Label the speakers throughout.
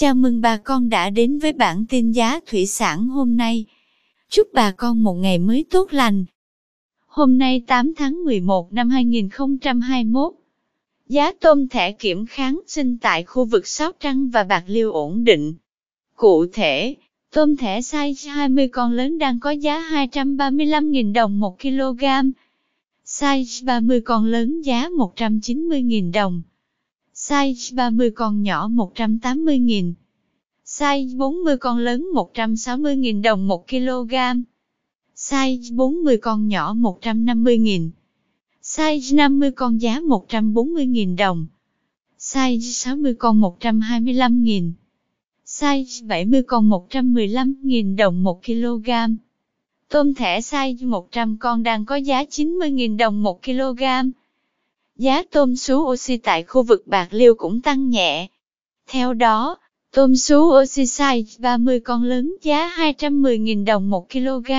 Speaker 1: Chào mừng bà con đã đến với bản tin giá thủy sản hôm nay. Chúc bà con một ngày mới tốt lành. Hôm nay 8 tháng 11 năm 2021, giá tôm thẻ kiểm kháng sinh tại khu vực Sóc Trăng và Bạc Liêu ổn định. Cụ thể, tôm thẻ size 20 con lớn đang có giá 235.000 đồng 1 kg, size 30 con lớn giá 190.000 đồng size 30 con nhỏ 180.000, size 40 con lớn 160.000 đồng 1 kg, size 40 con nhỏ 150.000, size 50 con giá 140.000 đồng, size 60 con 125.000, size 70 con 115.000 đồng 1 kg. Tôm thẻ size 100 con đang có giá 90.000 đồng 1 kg. Giá tôm sú oxy tại khu vực Bạc Liêu cũng tăng nhẹ. Theo đó, tôm sú oxy size 30 con lớn giá 210.000 đồng 1 kg.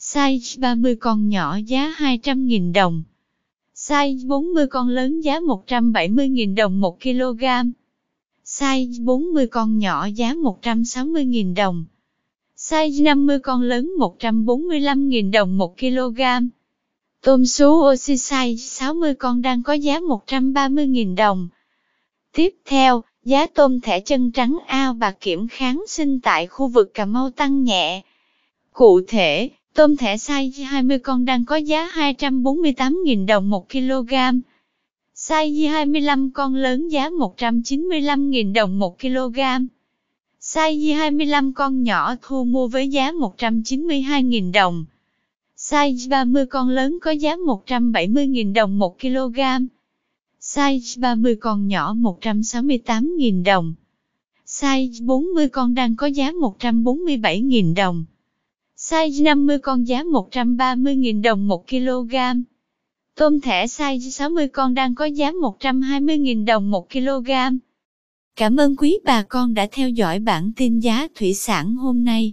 Speaker 1: Size 30 con nhỏ giá 200.000 đồng. Size 40 con lớn giá 170.000 đồng 1 kg. Size 40 con nhỏ giá 160.000 đồng. Size 50 con lớn 145.000 đồng 1 kg. Tôm sú oxy size 60 con đang có giá 130.000 đồng. Tiếp theo, giá tôm thẻ chân trắng ao bạc kiểm kháng sinh tại khu vực Cà Mau tăng nhẹ. Cụ thể, tôm thẻ size 20 con đang có giá 248.000 đồng 1 kg. Size 25 con lớn giá 195.000 đồng 1 kg. Size 25 con nhỏ thu mua với giá 192.000 đồng. Size 30 con lớn có giá 170.000 đồng 1 kg. Size 30 con nhỏ 168.000 đồng. Size 40 con đang có giá 147.000 đồng. Size 50 con giá 130.000 đồng 1 kg. Tôm thẻ size 60 con đang có giá 120.000 đồng 1 kg. Cảm ơn quý bà con đã theo dõi bản tin giá thủy sản hôm nay.